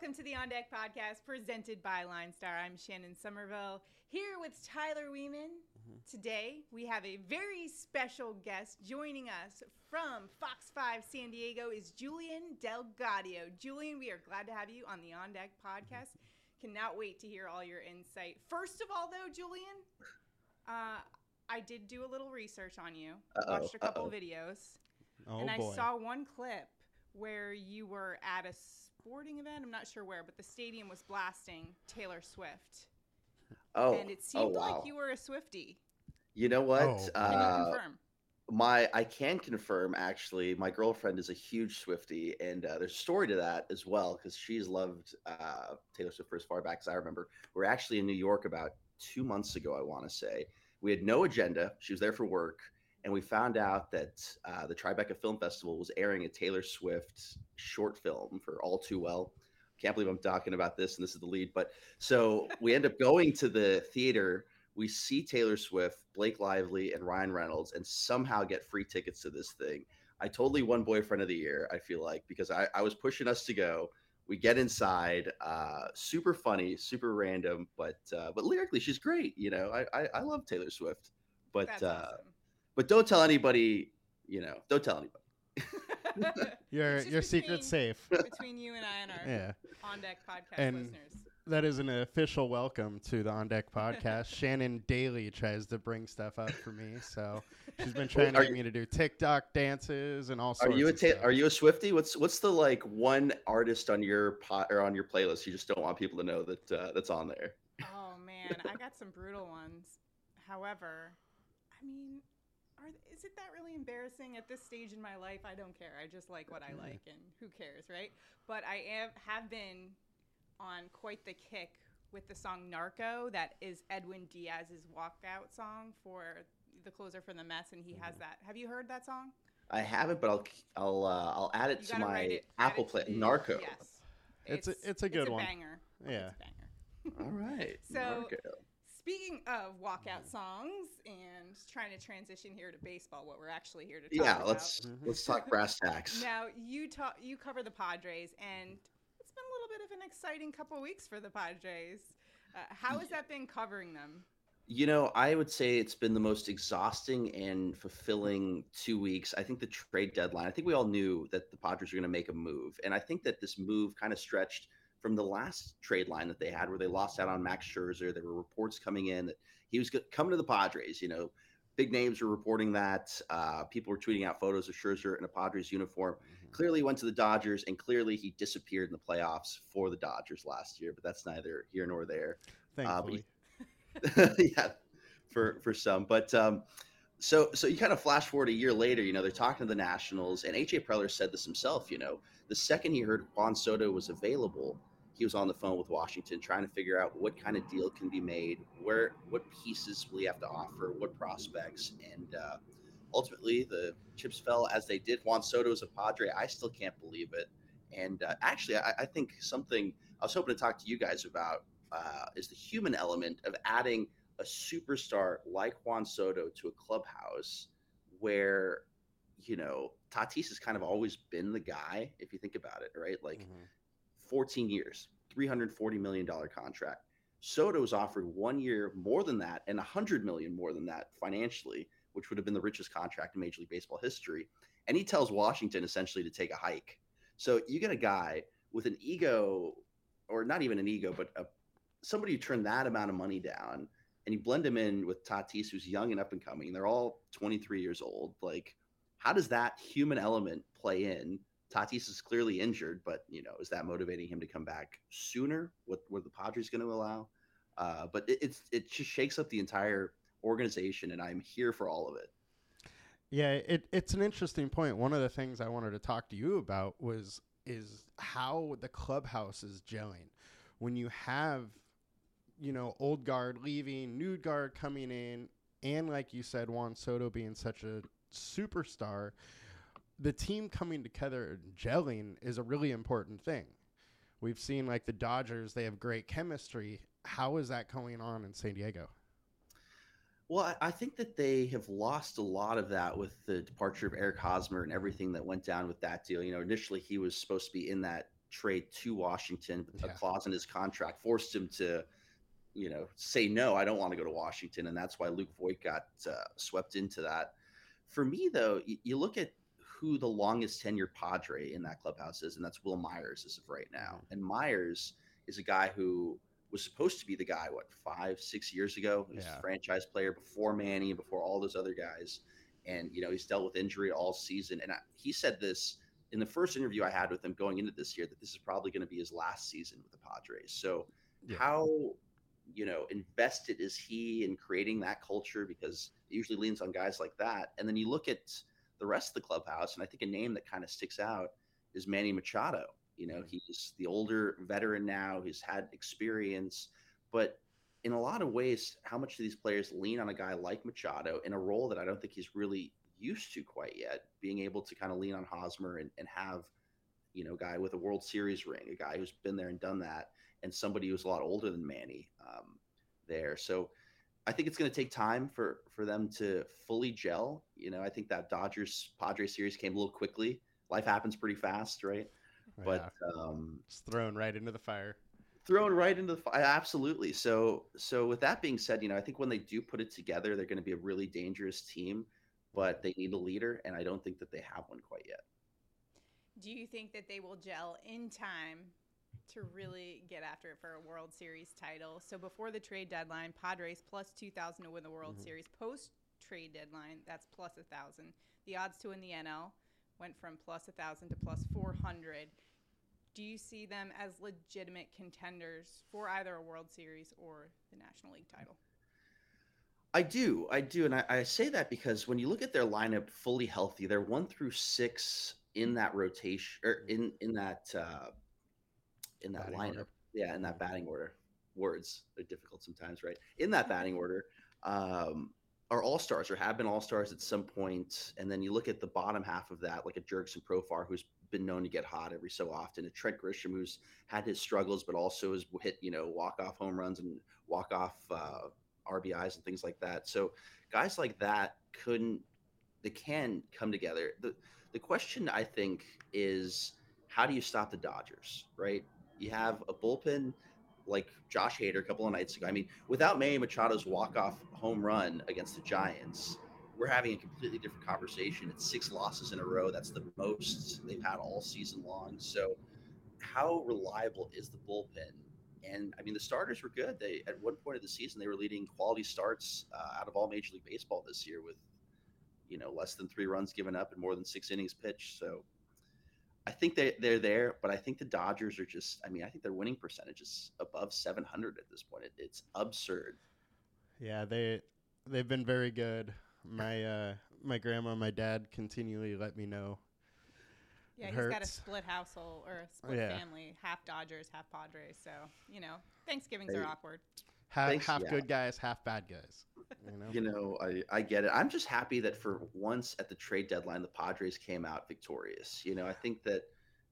welcome to the On Deck podcast presented by Line Star. I'm Shannon Somerville here with Tyler Weeman. Mm-hmm. Today we have a very special guest joining us from Fox 5 San Diego is Julian Delgadio. Julian, we are glad to have you on the On Deck podcast. Cannot wait to hear all your insight. First of all, though, Julian, uh, I did do a little research on you. Uh-oh, watched a couple videos, oh, and I saw one clip where you were at a sporting event. I'm not sure where, but the stadium was blasting Taylor Swift. Oh, and it oh, seemed oh, wow. like you were a Swifty. You know what? Oh, uh, can you confirm? My, I can confirm actually. My girlfriend is a huge Swifty, and uh, there's a story to that as well because she's loved uh, Taylor Swift for as far back as I remember. We're actually in New York about two months ago, I want to say. We had no agenda. She was there for work and we found out that uh, the Tribeca Film Festival was airing a Taylor Swift short film for All Too Well. Can't believe I'm talking about this, and this is the lead. But so we end up going to the theater. We see Taylor Swift, Blake Lively, and Ryan Reynolds, and somehow get free tickets to this thing. I totally won Boyfriend of the Year. I feel like because I, I was pushing us to go. We get inside, uh, super funny, super random, but uh, but lyrically she's great. You know, I I, I love Taylor Swift, but uh, awesome but don't tell anybody. You know, don't tell anybody. your your secret's safe between you and I and our yeah. on deck podcast and listeners. That is an official welcome to the On Deck podcast. Shannon daily tries to bring stuff up for me, so she's been trying to get me to do TikTok dances and all sorts. Are you a ta- are you a Swifty? What's what's the like one artist on your pot or on your playlist you just don't want people to know that uh, that's on there? Oh man, I got some brutal ones. However, I mean, are, is it that really embarrassing at this stage in my life? I don't care. I just like what I like, and who cares, right? But I am, have been on quite the kick with the song Narco. That is Edwin Diaz's walkout song for the closer for the Mets, and he has mm-hmm. that. Have you heard that song? I haven't, but I'll I'll uh, I'll add it you to my it, Apple Play. Narco. Yes, it's, it's a it's a good it's one. Banger. Yeah. It's a banger. All right. so Narco. Speaking of walkout songs and trying to transition here to baseball, what we're actually here to talk about. yeah, about. let's let's talk brass tacks. Now you talk you cover the Padres, and it's been a little bit of an exciting couple of weeks for the Padres. Uh, how has that been covering them? You know, I would say it's been the most exhausting and fulfilling two weeks. I think the trade deadline. I think we all knew that the Padres were going to make a move, and I think that this move kind of stretched from the last trade line that they had, where they lost out on Max Scherzer. There were reports coming in that he was coming to the Padres. You know, big names were reporting that. Uh, people were tweeting out photos of Scherzer in a Padres uniform. Mm-hmm. Clearly went to the Dodgers, and clearly he disappeared in the playoffs for the Dodgers last year. But that's neither here nor there. Thankfully, uh, yeah, for for some, but. Um, so, so you kind of flash forward a year later, you know, they're talking to the Nationals, and AJ Preller said this himself. You know, the second he heard Juan Soto was available, he was on the phone with Washington trying to figure out what kind of deal can be made, where what pieces he have to offer, what prospects, and uh, ultimately the chips fell as they did. Juan Soto is a Padre. I still can't believe it. And uh, actually, I, I, think something I was hoping to talk to you guys about uh, is the human element of adding a superstar like Juan Soto to a clubhouse where you know Tatis has kind of always been the guy. If you think about it, right? Like. Mm-hmm 14 years, $340 million contract. Soto was offered one year more than that and 100 million more than that financially, which would have been the richest contract in Major League Baseball history. And he tells Washington essentially to take a hike. So you get a guy with an ego, or not even an ego, but a, somebody who turned that amount of money down, and you blend him in with Tatis, who's young and up and coming. They're all 23 years old. Like, how does that human element play in Tatis is clearly injured, but you know, is that motivating him to come back sooner? What were the Padres going to allow? Uh, but it, it's it just shakes up the entire organization, and I'm here for all of it. Yeah, it, it's an interesting point. One of the things I wanted to talk to you about was is how the clubhouse is gelling when you have you know old guard leaving, new guard coming in, and like you said, Juan Soto being such a superstar the team coming together and gelling is a really important thing. We've seen like the Dodgers, they have great chemistry. How is that going on in San Diego? Well, I think that they have lost a lot of that with the departure of Eric Hosmer and everything that went down with that deal. You know, initially he was supposed to be in that trade to Washington. But a clause in his contract forced him to, you know, say no. I don't want to go to Washington, and that's why Luke Voit got uh, swept into that. For me, though, you, you look at who the longest tenured Padre in that clubhouse is, and that's Wil Myers as of right now. Mm-hmm. And Myers is a guy who was supposed to be the guy, what, five, six years ago? He was Yeah. a franchise player before Manny and before all those other guys. And, you know, he's dealt with injury all season. And I, he said this in the first interview I had with him going into this year that this is probably going to be his last season with the Padres. So, Yeah. how, you know, invested is he in creating that culture? Because it usually leans on guys like that. And then you look at the rest of the clubhouse, and I think a name that kind of sticks out is Manny Machado. You know, he's the older veteran now, he's had experience, but in a lot of ways, how much do these players lean on a guy like Machado in a role that I don't think he's really used to quite yet, being able to kind of lean on Hosmer and, and have, you know, a guy with a World Series ring, a guy who's been there and done that, and somebody who's a lot older than Manny um, there. So I think it's going to take time for for them to fully gel. You know, I think that Dodgers Padres series came a little quickly. Life happens pretty fast, right? But um, just thrown right into the fire. thrown right into the fire. Absolutely. So, so with that being said, you know, I think when they do put it together, they're going to be a really dangerous team, but they need a leader, and I don't think that they have one quite yet. Do you think that they will gel in time to really get after it for a World Series title? So before the trade deadline, Padres plus 2,000 to win the World Mhm. Series. Post trade deadline, that's plus 1,000. The odds to win the NL went from plus 1,000 to plus 400. Do you see them as legitimate contenders for either a World Series or the National League title? I do, I do, and I, I say that because when you look at their lineup fully healthy, they're one through six in that rotation or in in that uh, in that Batting lineup. order. Yeah, in that batting order. Words are difficult sometimes, right? In that batting order, um, are all stars or have been all stars at some point. and then you look at the bottom half of that, like a Jurickson Profar, who's been known to get hot every so often, a Trent Grisham, who's had his struggles, but also has hit you know walk off home runs and walk off. Uh, RBIs and things like that. So guys like that couldn't they can come together. The the question I think is how do you stop the Dodgers, right? You have a bullpen like Josh Hader a couple of nights ago. I mean, without Manny Machado's walk-off home run against the Giants, we're having a completely different conversation. It's six losses in a row. That's the most they've had all season long. So how reliable is the bullpen? And I mean, the starters were good. They at one point of the season they were leading quality starts uh, out of all Major League Baseball this year with you know less than three runs given up and more than six innings pitched. So I think they they're there, but I think the Dodgers are just. I mean, I think their winning percentage is above 700 at this point. It, it's absurd. Yeah, they they've been very good. My uh my grandma and my dad continually let me know. Yeah, It he's got a split household or a split Yeah. family, half Dodgers, half Padres. So, you know, Thanksgivings Hey. are awkward. Half, Thanks- half yeah. good guys, half bad guys. You know? You know, I, I get it. I'm just happy that for once at the trade deadline, the Padres came out victorious. You know, I think that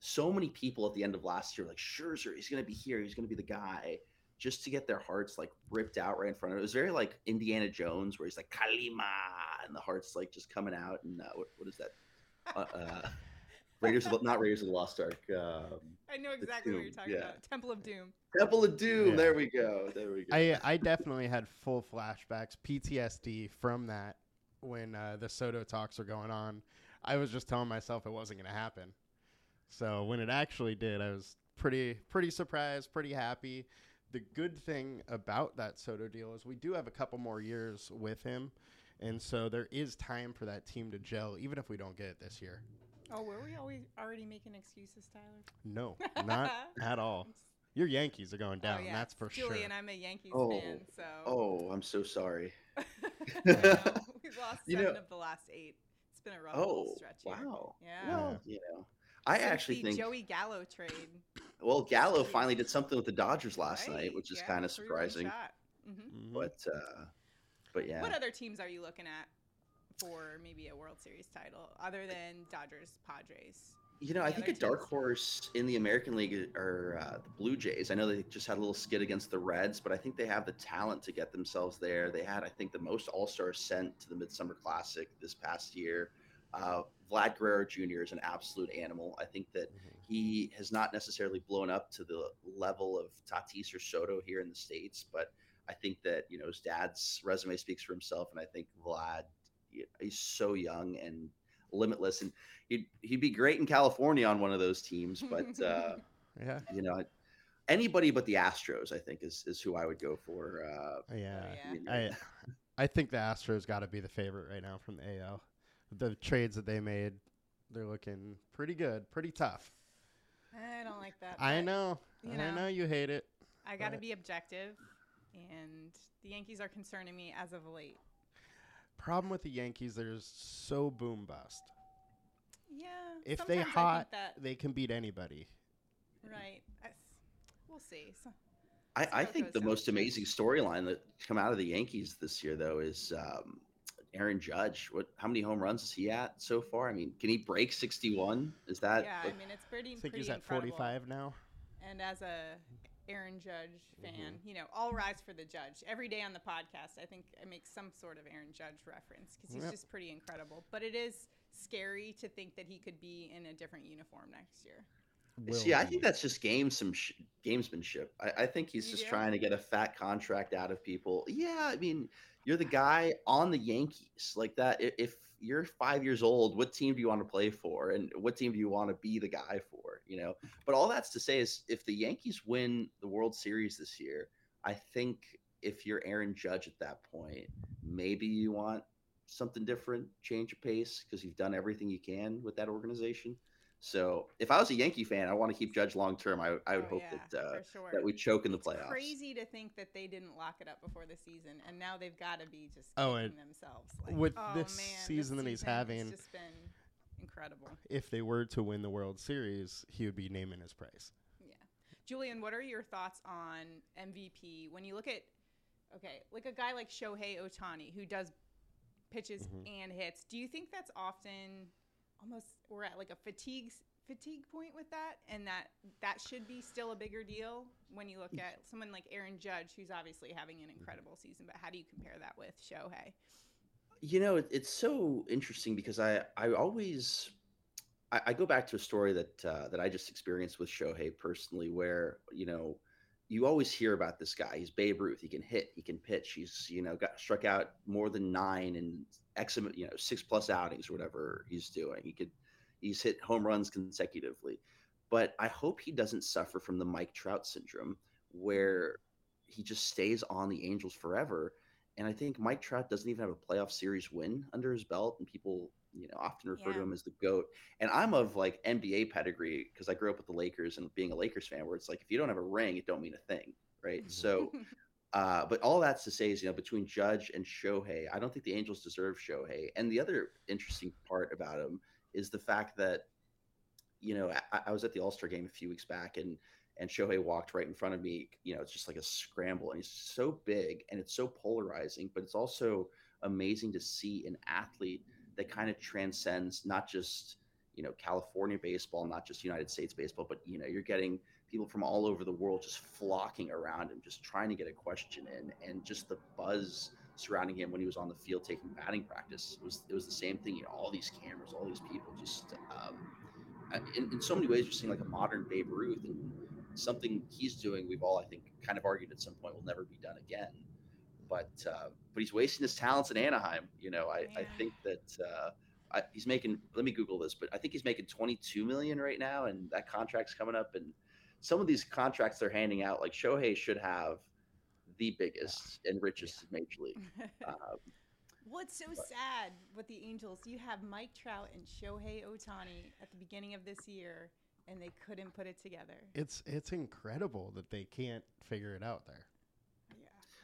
so many people at the end of last year were like, Scherzer, he's going to be here. He's going to be the guy. Just to get their hearts like ripped out right in front of it. It was very like Indiana Jones, where he's like Kali Ma, and the heart's like just coming out. And uh, what, what is that? Uh, uh, Raiders, of the, not Raiders of the Lost Ark. Um, I know exactly what you're talking yeah. about. Temple of Doom. Temple of Doom. Yeah. There we go. There we go. I I definitely had full flashbacks, PTSD from that when uh, the Soto talks were going on. I was just telling myself it wasn't going to happen. So when it actually did, I was pretty pretty surprised, pretty happy. The good thing about that Soto deal is we do have a couple more years with him, and so there is time for that team to gel, even if we don't get it this year. Oh, were we always already making excuses, Tyler? No, not at all. Your Yankees are going down. oh, yeah. That's for Julie sure. and I'm a Yankees Oh, fan, so. oh, I'm so sorry. I know. We've lost You seven know- of the last eight. It's been a rough Oh, stretch here. wow. Yeah. Well, you know, I Since actually the think Joey Gallo trade. well, Gallo finally did something with the Dodgers last Right, night, which is yeah, kind of surprising. shot. Mhm. Mhm. But uh, but yeah, What other teams are you looking at for maybe a World Series title other than Dodgers, Padres? you know, I think a dark teams? horse in the American League are uh, the Blue Jays. I know they just had a little skid against the Reds, but I think they have the talent to get themselves there. They had, I think, the most All Stars sent to the Midsummer Classic this past year. Uh, Vlad Guerrero Jr. is an absolute animal. I think that Mhm. he has not necessarily blown up to the level of Tatis or Soto here in the states, but I think that you know his dad's resume speaks for himself, and I think Vlad, y- he's so young and limitless, and he'd he'd be great in California on one of those teams, but uh, Yeah, you know, anybody but the Astros, I think, is is who I would go for. Uh, yeah. yeah. you know. I I think the Astros got to be the favorite right now from the AL. The trades that they made, they're looking pretty good, pretty tough. I don't like that. I know, you and I know. know you hate it. I got to but- be objective, and the Yankees are concerning me as of late. Problem with the Yankees, they're so boom bust. Yeah. If they sometimes I think hot, that, they can beat anybody. right. I s- we'll see. So, I, I think the down most amazing storyline that come out of the Yankees this year, though, is um, Aaron Judge. What? How many home runs is he at so far? I mean, can he break sixty-one? Is that? yeah, like- I mean it's pretty. I think pretty he's at incredible. 45 now. And as a Aaron Judge fan, Mm-hmm. you know, all rise for the Judge. Every day on the podcast, I think I make some sort of Aaron Judge reference because he's Yep. just pretty incredible. But it is scary to think that he could be in a different uniform next year. See, I think that's just game some sh- gamesmanship. I, I think he's You just do? trying to get a fat contract out of people. Yeah, I mean, you're the guy on the Yankees like that. If you're five years old, what team do you want to play for, and what team do you want to be the guy for? You know. But all that's to say is, if the Yankees win the World Series this year, I think if you're Aaron Judge at that point, maybe you want something different, change of pace, because you've done everything you can with that organization. So if I was a Yankee fan, I want to keep Judge long term. I, I would Oh, hope yeah, that uh, sure. that we choke in the it's playoffs. crazy to think that they didn't lock it up before the season, and now they've got to be just Oh, and themselves. Like, with oh, this man, season that he's season has having- just been incredible. if they were to win the World Series, he would be naming his price. Yeah. Julian, what are your thoughts on MVP when you look at okay, like a guy like Shohei Ohtani who does pitches Mhm. and hits. Do you think that's often almost we're at like a fatigue fatigue point with that and that that should be still a bigger deal when you look at someone like Aaron Judge who's obviously having an incredible season, but how do you compare that with Shohei? You know, it's so interesting because I I always I, I go back to a story that uh, that I just experienced with Shohei personally, where you know you always hear about this guy. He's Babe Ruth. He can hit. He can pitch. He's you know got struck out more than nine and X you know six plus outings or whatever he's doing. He could he's hit home runs consecutively. But I hope he doesn't suffer from the Mike Trout syndrome, where he just stays on the Angels forever. And I think Mike Trout doesn't even have a playoff series win under his belt, and people, you know, often refer to him as the goat. And I'm of like NBA pedigree because I grew up with the Lakers and being a Lakers fan, where it's like if you don't have a ring, it don't mean a thing, right? Mhm. So, uh, but all that's to say is, you know, between Judge and Shohei, I don't think the Angels deserve Shohei. And the other interesting part about him is the fact that, you know, I, I was at the All Star game a few weeks back, and and Shohei walked right in front of me. You know, it's just like a scramble, and he's so big and it's so polarizing, but it's also amazing to see an athlete that kind of transcends not just you know California baseball, not just United States baseball, but you know you're getting people from all over the world just flocking around him, just trying to get a question in, and just the buzz surrounding him when he was on the field taking batting practice was it was the same thing. You know, all these cameras, all these people, just um, in, in so many ways, you're seeing like a modern Babe Ruth, and something he's doing. We've all, I think, kind of argued at some point will never be done again. But uh, but he's wasting his talents in Anaheim. You know, I, I think that uh, I, he's making. Let me Google this, but I think he's making 22 million right now, and that contract's coming up. And some of these contracts they're handing out, like Shohei, should have the biggest and richest in Major League. Um, Well, it's so sad with the Angels. You have Mike Trout and Shohei Ohtani at the beginning of this year, and they couldn't put it together. It's it's incredible that they can't figure it out there.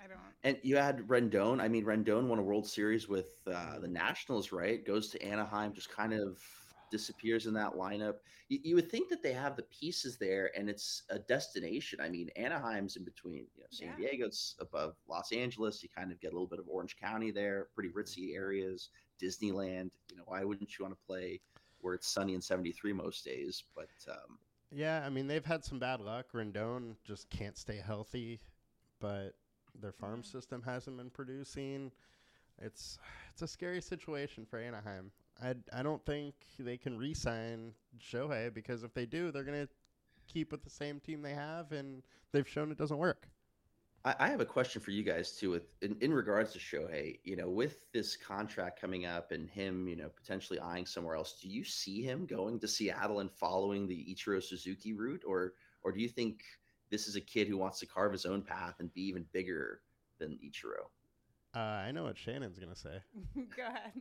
Yeah, I don't. And you had Rendon. I mean, Rendon won a World Series with uh, the Nationals, right? Goes to Anaheim, just kind of disappears in that lineup. You, you would think that they have the pieces there, and it's a destination. I mean, Anaheim's in between. You know, San Yeah. Diego's above Los Angeles. You kind of get a little bit of Orange County there, pretty ritzy areas. Disneyland. You know, why wouldn't you want to play where it's sunny and 73 most days? But um, Yeah, I mean they've had some bad luck. Rendon just can't stay healthy, but their farm Yeah. system hasn't been producing. It's it's a scary situation for Anaheim. I I don't think they can re-sign Shohei because if they do, they're gonna keep with the same team they have, and they've shown it doesn't work. I, I have a question for you guys too, with in, in regards to Shohei. You know, with this contract coming up and him, you know, potentially eyeing somewhere else, do you see him going to Seattle and following the Ichiro Suzuki route, or or do you think this is a kid who wants to carve his own path and be even bigger than Ichiro? Uh, I know what Shannon's gonna say. Go ahead.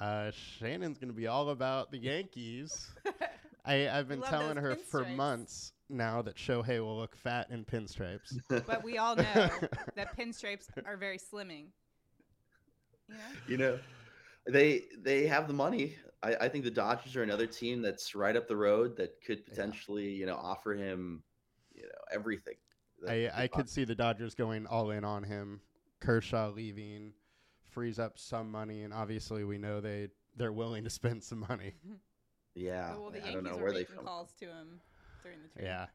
Uh, Shannon's gonna be all about the Yankees. I, I've been Love telling those her for months now that Shohei will look fat in pinstripes. But we all know that pinstripes are very slimming. You know? you know, they they have the money. I, I think the Dodgers are another team that's right up the road that could potentially, you know, offer him, you know, everything. I, I could could see the Dodgers going all in on him. Kershaw leaving frees up some money, and obviously we know they they're willing to spend some money. Yeah, well, the I don't know were where they making come. calls to him during the trade. Yeah,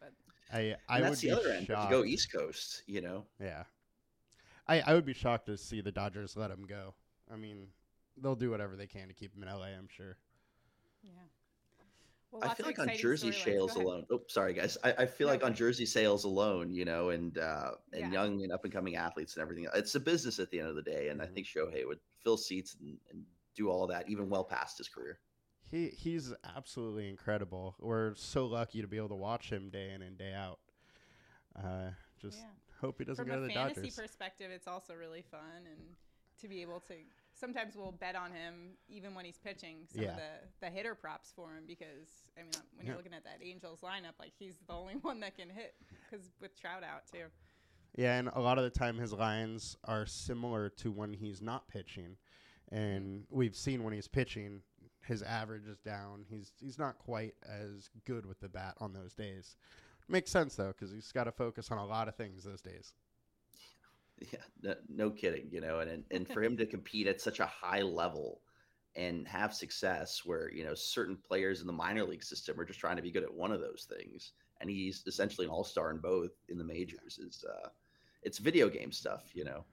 But I I And would that's be other shocked. To go East Coast, you know. Yeah, I I would be shocked to see the Dodgers let him go. I mean, they'll do whatever they can to keep him in LA. I'm sure. yeah. Well, I feel like on jersey storylines. sales alone. Oh, sorry guys. I, I feel No, like on jersey sales alone, you know, and uh, and Yeah. young and up and coming athletes and everything. It's a business at the end of the day, and I Mhm. think Shohei would fill seats and, and do all that even well past his career. He he's absolutely incredible. We're so lucky to be able to watch him day in and day out. Uh, just Yeah. hope he doesn't From go to a the fantasy Dodgers. perspective, it's also really fun and to be able to. Sometimes we'll bet on him even when he's pitching some Yeah. of the, the hitter props for him because I mean when you're Yeah. looking at that Angels lineup, like he's the only one that can hit because with Trout out too. Yeah, and a lot of the time his lines are similar to when he's not pitching, and we've seen when he's pitching, his average is down. He's he's not quite as good with the bat on those days. Makes sense though, because he's got to focus on a lot of things those days. Yeah, no, no kidding, you know, and and- and for him to compete at such a high level and have success where, you know, certain players in the minor league system are just trying to be good at one of those things and he's essentially an all-star in both in the majors is uh it's video game stuff, you know.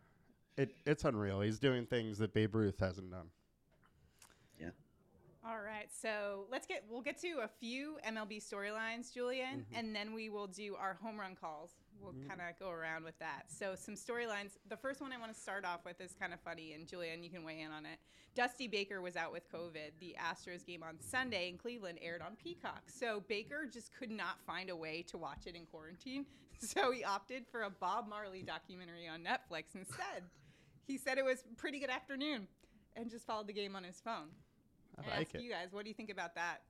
It it's unreal. He's doing things that Babe Ruth hasn't done. Yeah. All right, so let's get we'll get to a few MLB storylines, Julian, Mhm. and then we will do our home run calls. We'll Mm. kind of go around with that. So some storylines. The first one I want to start off with is kind of funny, and Julian, you can weigh in on it. Dusty Baker was out with COVID. The Astros game on Sunday in Cleveland aired on Peacock. So Baker just could not find a way to watch it in quarantine, so he opted for a Bob Marley documentary on Netflix instead. he said it was pretty good afternoon, and just followed the game on his phone. I I like ask it. you guys, what do you think about that?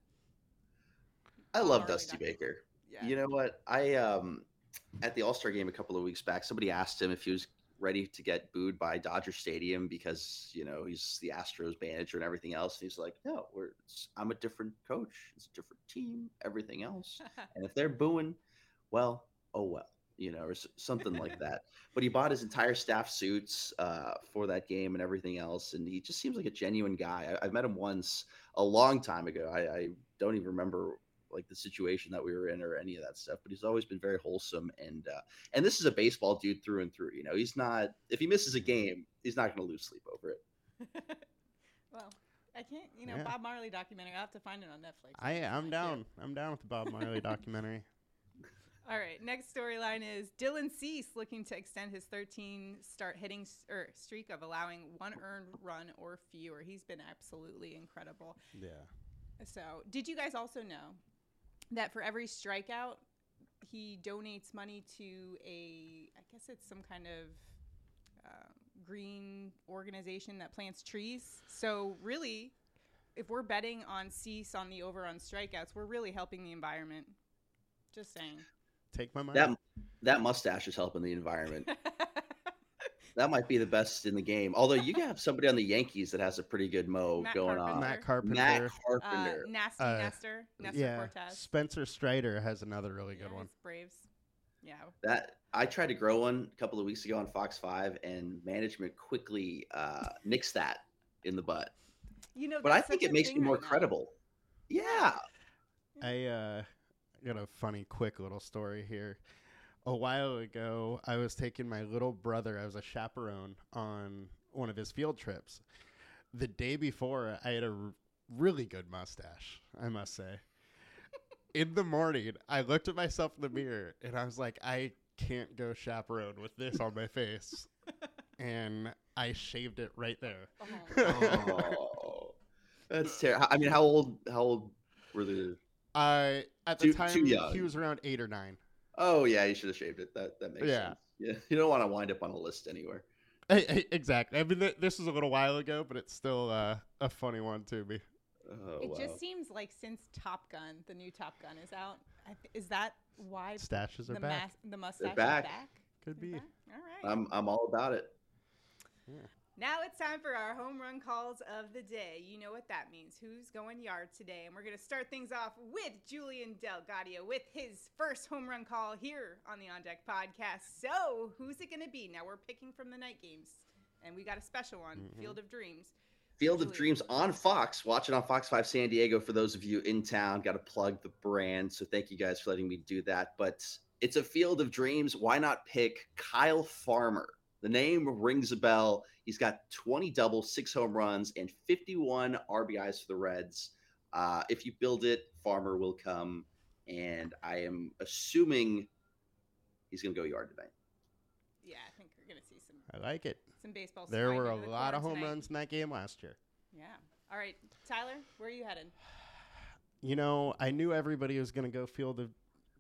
I love Marley Dusty documentary. Baker. Yeah. You know what? I um at the All-Star game a couple of weeks back, somebody asked him if he was ready to get booed by Dodger Stadium because, you know, he's the Astros manager and everything else. And he's like, "No, we're it's, I'm a different coach. It's a different team, everything else. And if they're booing, well, oh well." You know, or something like that. But he bought his entire staff suits uh, for that game and everything else, and he just seems like a genuine guy. I, I've met him once a long time ago. I, I don't even remember like the situation that we were in or any of that stuff. But he's always been very wholesome and uh, and this is a baseball dude through and through. You know, he's not if he misses a game, he's not going to lose sleep over it. well, I can't, you know, Yeah. Bob Marley documentary. I'll have to find it on Netflix. I, I'm down. I'm down with the Bob Marley documentary. All right, next storyline is Dylan Cease looking to extend his 13 start hitting s- er, streak of allowing one earned run or fewer. He's been absolutely incredible. Yeah. So, did you guys also know that for every strikeout, he donates money to a, I guess it's some kind of um, green organization that plants trees. So, really, if we're betting on Cease on the over on strikeouts, we're really helping the environment. Just saying. Take my money. That that mustache is helping the environment. that might be the best in the game. Although you have somebody on the Yankees that has a pretty good mo Matt going on. Matt Carpenter. Matt uh, Carpenter. Nasty Uh, Nestor, Nestor yeah. Cortes. Spencer Strider has another really good Yeah, one. Braves. Yeah. That I tried to grow one a couple of weeks ago on Fox Five, and management quickly uh, nixed that in the butt. You know, But I think it makes me more right now. credible. Yeah. I uh, got a funny, quick little story here. A while ago, I was taking my little brother. I was a chaperone on one of his field trips. the day before, I had a r- really good mustache, I must say. in the morning, I looked at myself in the mirror and I was like, I can't go chaperone with this on my face. and I shaved it right there. Oh, that's terrible. I mean, how old? How old were the? I at the Too- time too he was around eight or nine. Oh yeah, you should have shaved it. That that makes Yeah. sense. Yeah, you don't want to wind up on a list anywhere. Eh, eh, exactly. I mean, th- this is a little while ago, but it's still uh, a funny one to me. Oh, it wow. just seems like since Top Gun, the new Top Gun is out, I th- is that why Stashes are the back. mas- the mustache back. back? Could They're be. back? All right. I'm I'm all about it. Now it's time for our home run calls of the day. You know what that means. Who's going yard today? And we're going to start things off with Julian Delgadio with his first home run call here on the On Deck podcast. So, who's it going to be? Now we're picking from the night games, and we got a special one Mhm. Field of Dreams. Field of Dreams on Fox. Watch it on Fox 5 San Diego for those of you in town. Got to plug the brand. So thank you guys for letting me do that. But it's a Field of Dreams. Why not pick Kyle Farmer? The name rings a bell. He's got 20 doubles, six home runs, and 51 RBIs for the Reds. Uh, if you build it, Farmer will come. And I am assuming he's going to go yard tonight. Yeah, I think we're going to see some I like it. some baseball. There were a the lot of home tonight. runs in that game last year. Yeah. All right, Tyler, where are you headed? You know, I knew everybody was going to go Field of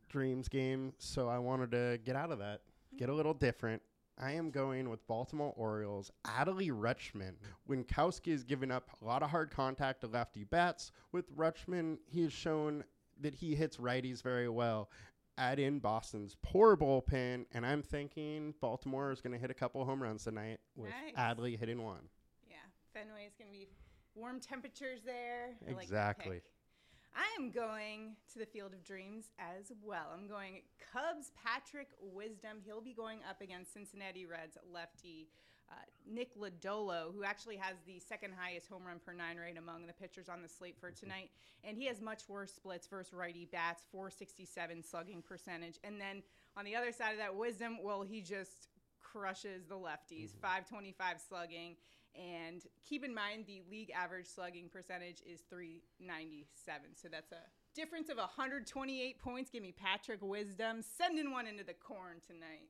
Dreams game, so I wanted to get out of that, get a little different. I am going with Baltimore Orioles, Adley Rutschman. Winckowski has given up a lot of hard contact to lefty bats. With Rutschman, he has shown that he hits righties very well. Add in Boston's poor bullpen, and I'm thinking Baltimore is going to hit a couple home runs tonight with Nice. Adley hitting one. Yeah, Fenway is going to be warm temperatures there. I Exactly. pick. I am going to the Field of Dreams as well. I'm going Cubs Patrick Wisdom. He'll be going up against Cincinnati Reds lefty uh, Nick Lodolo, who actually has the second highest home run per nine rate among the pitchers on the slate for tonight. And he has much worse splits versus righty bats, 467 slugging percentage. And then on the other side of that, Wisdom, well, he just crushes the lefties, 525 slugging. And keep in mind the league average slugging percentage is 397. So that's a difference of 128 points. Give me Patrick Wisdom sending one into the corn tonight.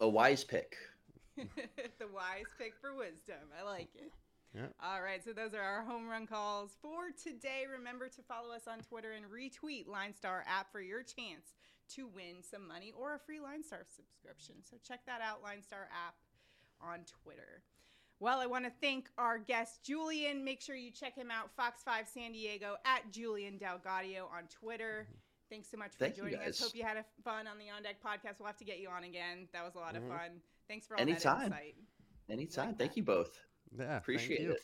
A wise pick. the wise pick for wisdom. I like it. Yeah. All right, so those are our home run calls for today. Remember to follow us on Twitter and retweet Line Star app for your chance to win some money or a free Line Star subscription. So check that out, Line Star app on Twitter. Well, I want to thank our guest Julian. Make sure you check him out, Fox 5 San Diego at Julian Delgadio on Twitter. Thanks so much for Thank joining us. Hope you had a fun on the On Deck podcast. We'll have to get you on again. That was a lot Mhm. of fun. Thanks for all Anytime. that insight. Anytime. Like Thank that. you both. Yeah, thank Appreciate you. it.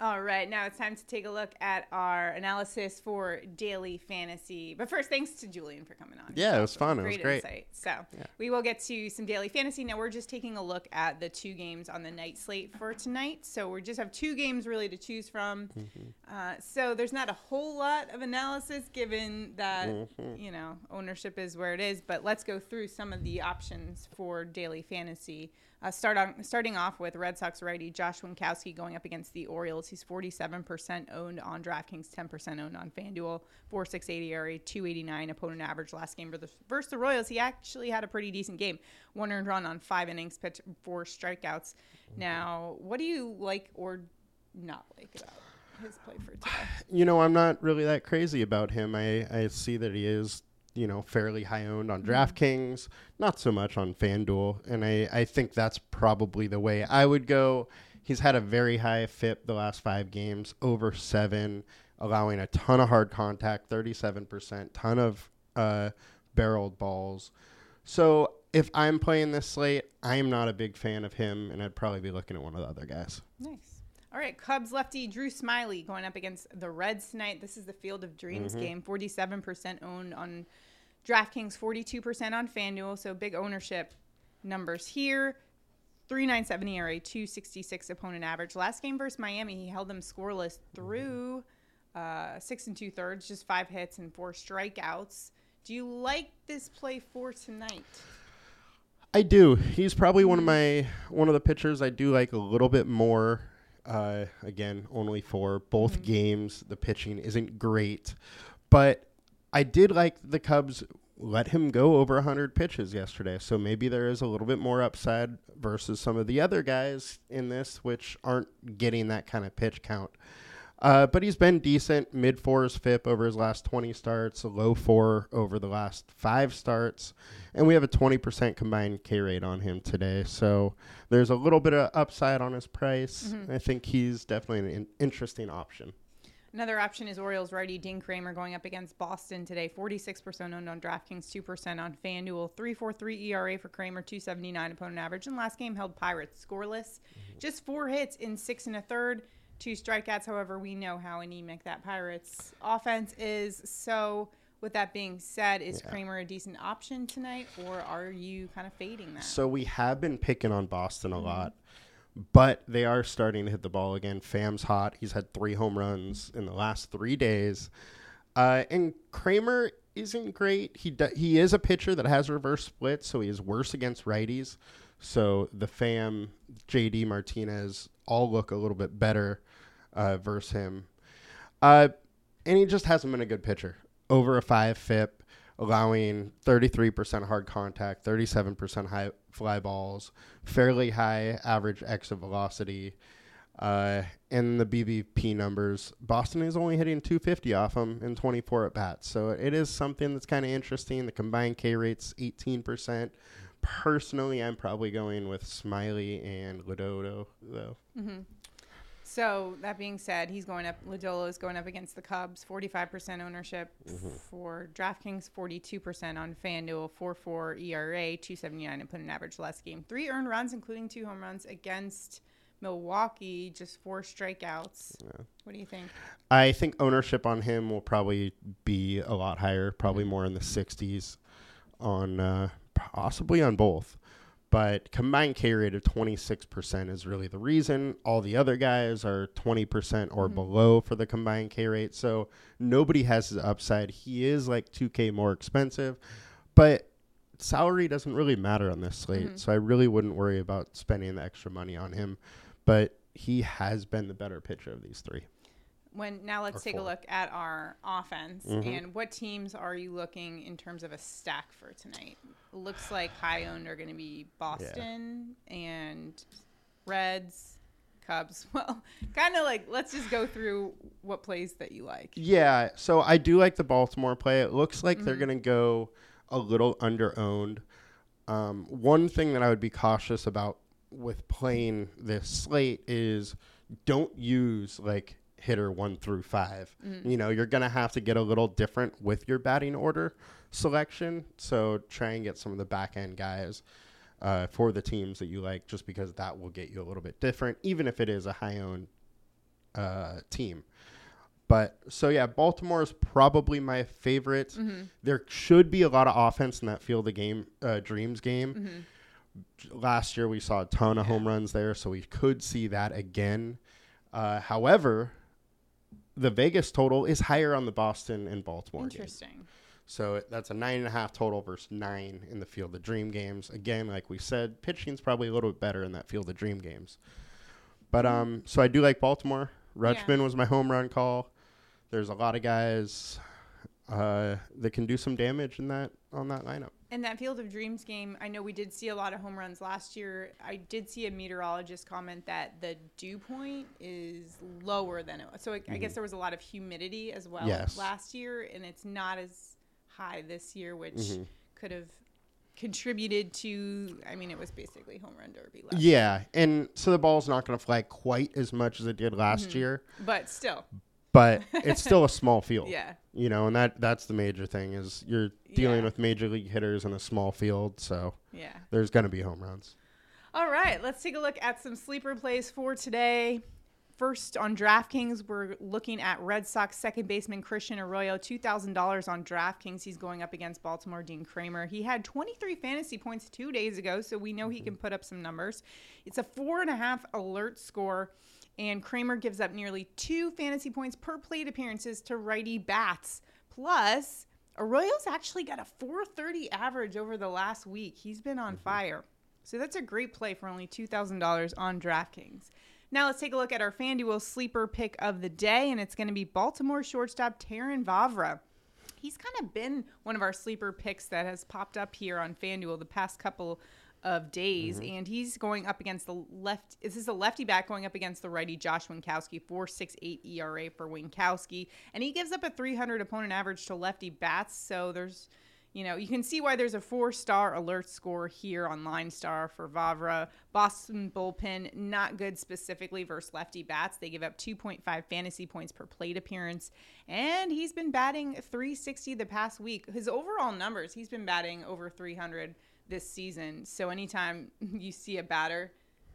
All right, now it's time to take a look at our analysis for daily fantasy. But first, thanks to Julian for coming on. Yeah, it was fun. It was great. insight. So Yeah. we will get to some daily fantasy. Now we're just taking a look at the two games on the night slate for tonight. So we just have two games really to choose from. Mm-hmm. Uh, so there's not a whole lot of analysis given that Mhm. you know ownership is where it is. But let's go through some of the options for daily fantasy. Uh, start on starting off with Red Sox righty Josh Winckowski going up against the Orioles. He's 47% owned on DraftKings, 10% owned on FanDuel, 4.680 ERA, 289 opponent average last game for the, versus the Royals. He actually had a pretty decent game. One earned run on five innings, pitched four strikeouts. Now, what do you like or not like about his play for today? you know, I'm not really that crazy about him. I, I see that he is, you know, fairly high owned on DraftKings, not so much on FanDuel. And I, I think that's probably the way I would go. He's had a very high FIP the last five games, over seven, allowing a ton of hard contact, 37%, ton of uh, barreled balls. So if I'm playing this slate, I'm not a big fan of him, and I'd probably be looking at one of the other guys. Nice. All right, Cubs lefty Drew Smyly going up against the Reds tonight. This is the Field of Dreams game. 47% owned on DraftKings, 42% on FanDuel. So big ownership numbers here. 397 ERA, 266 opponent average. Last game versus Miami, he held them scoreless through uh, six and two thirds, just five hits and four strikeouts. Do you like this play for tonight? I do. He's probably one of my one of the pitchers I do like a little bit more Uh, again, only four. Both Mhm. games, the pitching isn't great, but I did like the Cubs let him go over 100 pitches yesterday. So maybe there is a little bit more upside versus some of the other guys in this, which aren't getting that kind of pitch count. Uh, but he's been decent, mid fours FIP over his last 20 starts, low four over the last five starts, and we have a 20% combined K rate on him today. So there's a little bit of upside on his price. Mhm. I think he's definitely an in- interesting option. Another option is Orioles righty Dean Kremer going up against Boston today. 46% owned on DraftKings, 2% on FanDuel. 3.43 ERA for Kremer, 279 opponent average. And last game held Pirates scoreless. Just four hits in six and a third, two strikeouts. However, we know how anemic that Pirates offense is. So, with that being said, is Yeah. Kremer a decent option tonight, or are you kind of fading that? So we have been picking on Boston a Mhm. lot, but they are starting to hit the ball again. Pham's hot. He's had three home runs in the last three days. Uh, and Kremer isn't great. He he is a pitcher that has reverse split, so he is worse against righties. So the Pham, JD Martinez, all look a little bit better uh, versus him. Uh, and he just hasn't been a good pitcher. Over a five FIP, allowing 33% hard contact, 37% high fly balls, fairly high average exit velocity. Uh, and the BVP numbers, Boston is only hitting 250 off them in 24 at bats. So it is something that's kind of interesting. The combined K rate's 18%. Personally, I'm probably going with Smyly and Lodolo, though. hmm So that being said, he's going up. Lodolo is going up against the Cubs. Forty-five percent ownership Mhm. for DraftKings. Forty-two percent on FanDuel. Four-four ERA. Two seventy-nine and put an average last game. Three earned runs, including two home runs against Milwaukee. Just four strikeouts. Yeah. What do you think? I think ownership on him will probably be a lot higher, probably more in the 60s on uh, possibly on both. But combined K rate of 26% is really the reason. All the other guys are 20% or Mhm. below for the combined K rate. So nobody has his upside. He is like 2K more expensive, but salary doesn't really matter on this slate. Mhm. So I really wouldn't worry about spending the extra money on him. But he has been the better pitcher of these three. When now let's take a look at our offense Mhm. and what teams are you looking in terms of a stack for tonight? Looks like high owned are going to be Boston and Reds, Cubs. Well, kind of like let's just go through what plays that you like. Yeah, so I do like the Baltimore play. It looks like they're Mhm. going to go a little under owned. Um, one thing that I would be cautious about with playing this slate is don't use like hitter one through 5 Mhm. You know, you're going to have to get a little different with your batting order selection. So try and get some of the back end guys uh, for the teams that you like, just because that will get you a little bit different, even if it is a high owned uh, team. But so yeah, Baltimore is probably my favorite. Mm-hmm. There should be a lot of offense in that field of game uh, dreams game. Mm-hmm. Last year we saw a ton of Yeah. home runs there, so we could see that again. Uh, however, the Vegas total is higher on the Boston and Baltimore game. Interesting. So that's a nine and a half total versus nine in the field of dream games. Again, like we said, pitching's probably a little bit better in that field of dream games. But um, so I do like Baltimore. Rutschman was my home run call. There's a lot of guys uh, that can do some damage in that on that lineup. In that Field of Dreams game, I know we did see a lot of home runs last year. I did see a meteorologist comment that the dew point is lower than it was. So I, I guess there was a lot of humidity as well Mm-hmm. Yes. last year, and it's not as high this year, which Mhm. could have contributed to. I mean, it was basically home run derby last Yeah, and so the ball's not going to fly quite as much as it did last Mhm. year, but still, but it's still a small field. yeah. You know, and that that's the major thing is you're dealing Yeah. with major league hitters in a small field, so Yeah. there's going to be home runs. All right, let's take a look at some sleeper plays for today. First on DraftKings, we're looking at Red Sox second baseman Christian Arroyo, $2,000 on DraftKings. He's going up against Baltimore Dean Kremer. He had 23 fantasy points two days ago, so we know he mm-hmm. can put up some numbers. It's a four and a half alert score, and Kremer gives up nearly two fantasy points per plate appearances to righty bats. Plus, Arroyo's actually got a 430 average over the last week. He's been on mhm. fire. So that's a great play for only $2,000 on DraftKings. Now let's take a look at our FanDuel sleeper pick of the day, and it's going to be Baltimore shortstop Terrin Vavra. He's kind of been one of our sleeper picks that has popped up here on FanDuel the past couple of days, Mm-hmm. and he's going up against the left. This is a lefty back going up against the righty Josh Winckowski, four six eight ERA for Winckowski, and he gives up a 300 opponent average to lefty bats. So there's, you know, you can see why there's a four star alert score here on Line Star for Vavra. Boston bullpen not good specifically versus lefty bats. They give up 2.5 fantasy points per plate appearance, and he's been batting 360 the past week. His overall numbers, he's been batting over 300 this season. So anytime you see a batter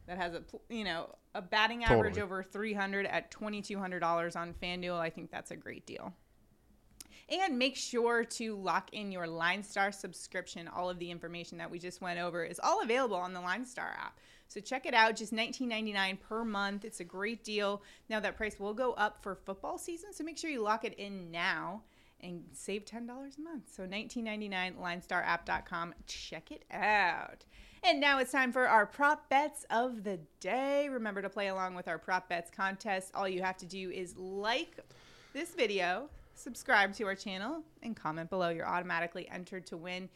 that has a you know a batting average Totally. over 300 at $2200 on FanDuel, I think that's a great deal. And make sure to lock in your Line Star subscription. All of the information that we just went over is all available on the Line Star app. So check it out, just $19.99 per month. It's a great deal. Now that price will go up for football season, so make sure you lock it in now and save $10 a month. So $19.99 linestarapp.com. Check it out. And now it's time for our prop bets of the day. Remember to play along with our prop bets contest. All you have to do is like this video, subscribe to our channel, and comment below. You're automatically entered to win.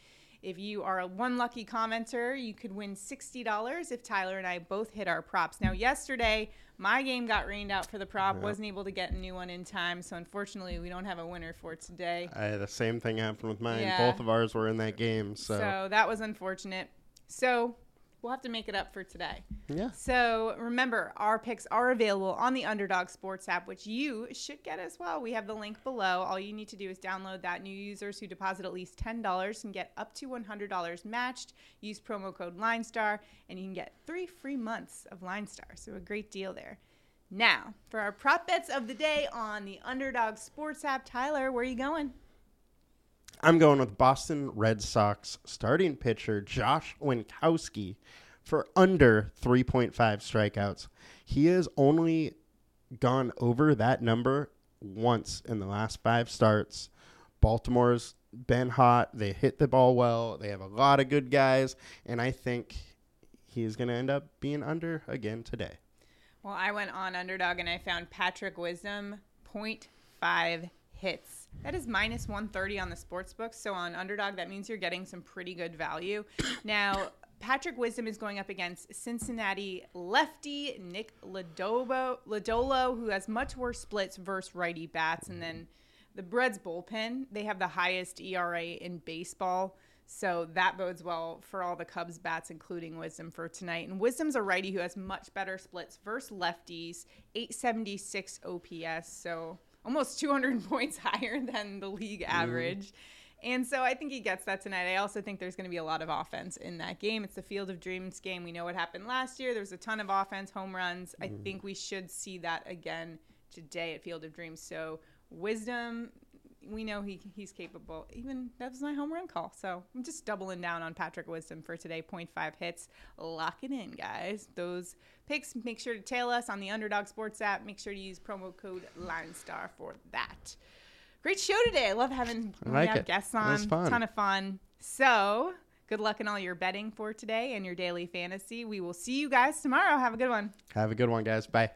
If you are a one lucky commenter, you could win $60 if Tyler and I both hit our props. Now, yesterday, my game got rained out for the prop, Yep. wasn't able to get a new one in time. So, unfortunately, we don't have a winner for today. I, the same thing happened with mine. Yeah. Both of ours were in that game, so, So, that was unfortunate. So, we'll have to make it up for today. yeah. So remember, our picks are available on the Underdog Sports app, which you should get as well. We have the link below. All you need to do is download that. New users who deposit at least $10 can get up to $100 matched. Use promo code LineStar, and you can get three free months of LineStar. So a great deal there. Now, for our prop bets of the day on the Underdog Sports app, Tyler, where are you going? I'm going with Boston Red Sox starting pitcher Josh Winckowski for under 3.5 strikeouts. He has only gone over that number once in the last five starts. Baltimore's been hot. They hit the ball well. They have a lot of good guys, and I think he's going to end up being under again today. Well, I went on Underdog and I found Patrick Wisdom 0.5 hits. That is minus 130 on the sports book. So on Underdog, that means you're getting some pretty good value. Now, Patrick Wisdom is going up against Cincinnati lefty Nick Ladobo, Lodolo, who has much worse splits versus righty bats. And then the Reds bullpen, they have the highest ERA in baseball. So that bodes well for all the Cubs bats, including Wisdom for tonight. And Wisdom's a righty who has much better splits versus lefties, 876 OPS, so almost 200 points higher than the league mm-hmm. average. And so I think he gets that tonight. I also think there's going to be a lot of offense in that game. It's the Field of Dreams game. We know what happened last year. There was a ton of offense, home runs. I mm-hmm. think we should see that again today at Field of Dreams. So Wisdom, we know he he's capable. Even that was my home run call. So I'm just doubling down on Patrick Wisdom for today. 0.5 hits. Lock it in, guys. Those picks, make sure to tail us on the Underdog Sports app. Make sure to use promo code LineStar for that. Great show today. I love having I like have guests It on. was fun. Ton of fun. So good luck in all your betting for today and your daily fantasy. We will see you guys tomorrow. Have a good one. Have a good one, guys. Bye.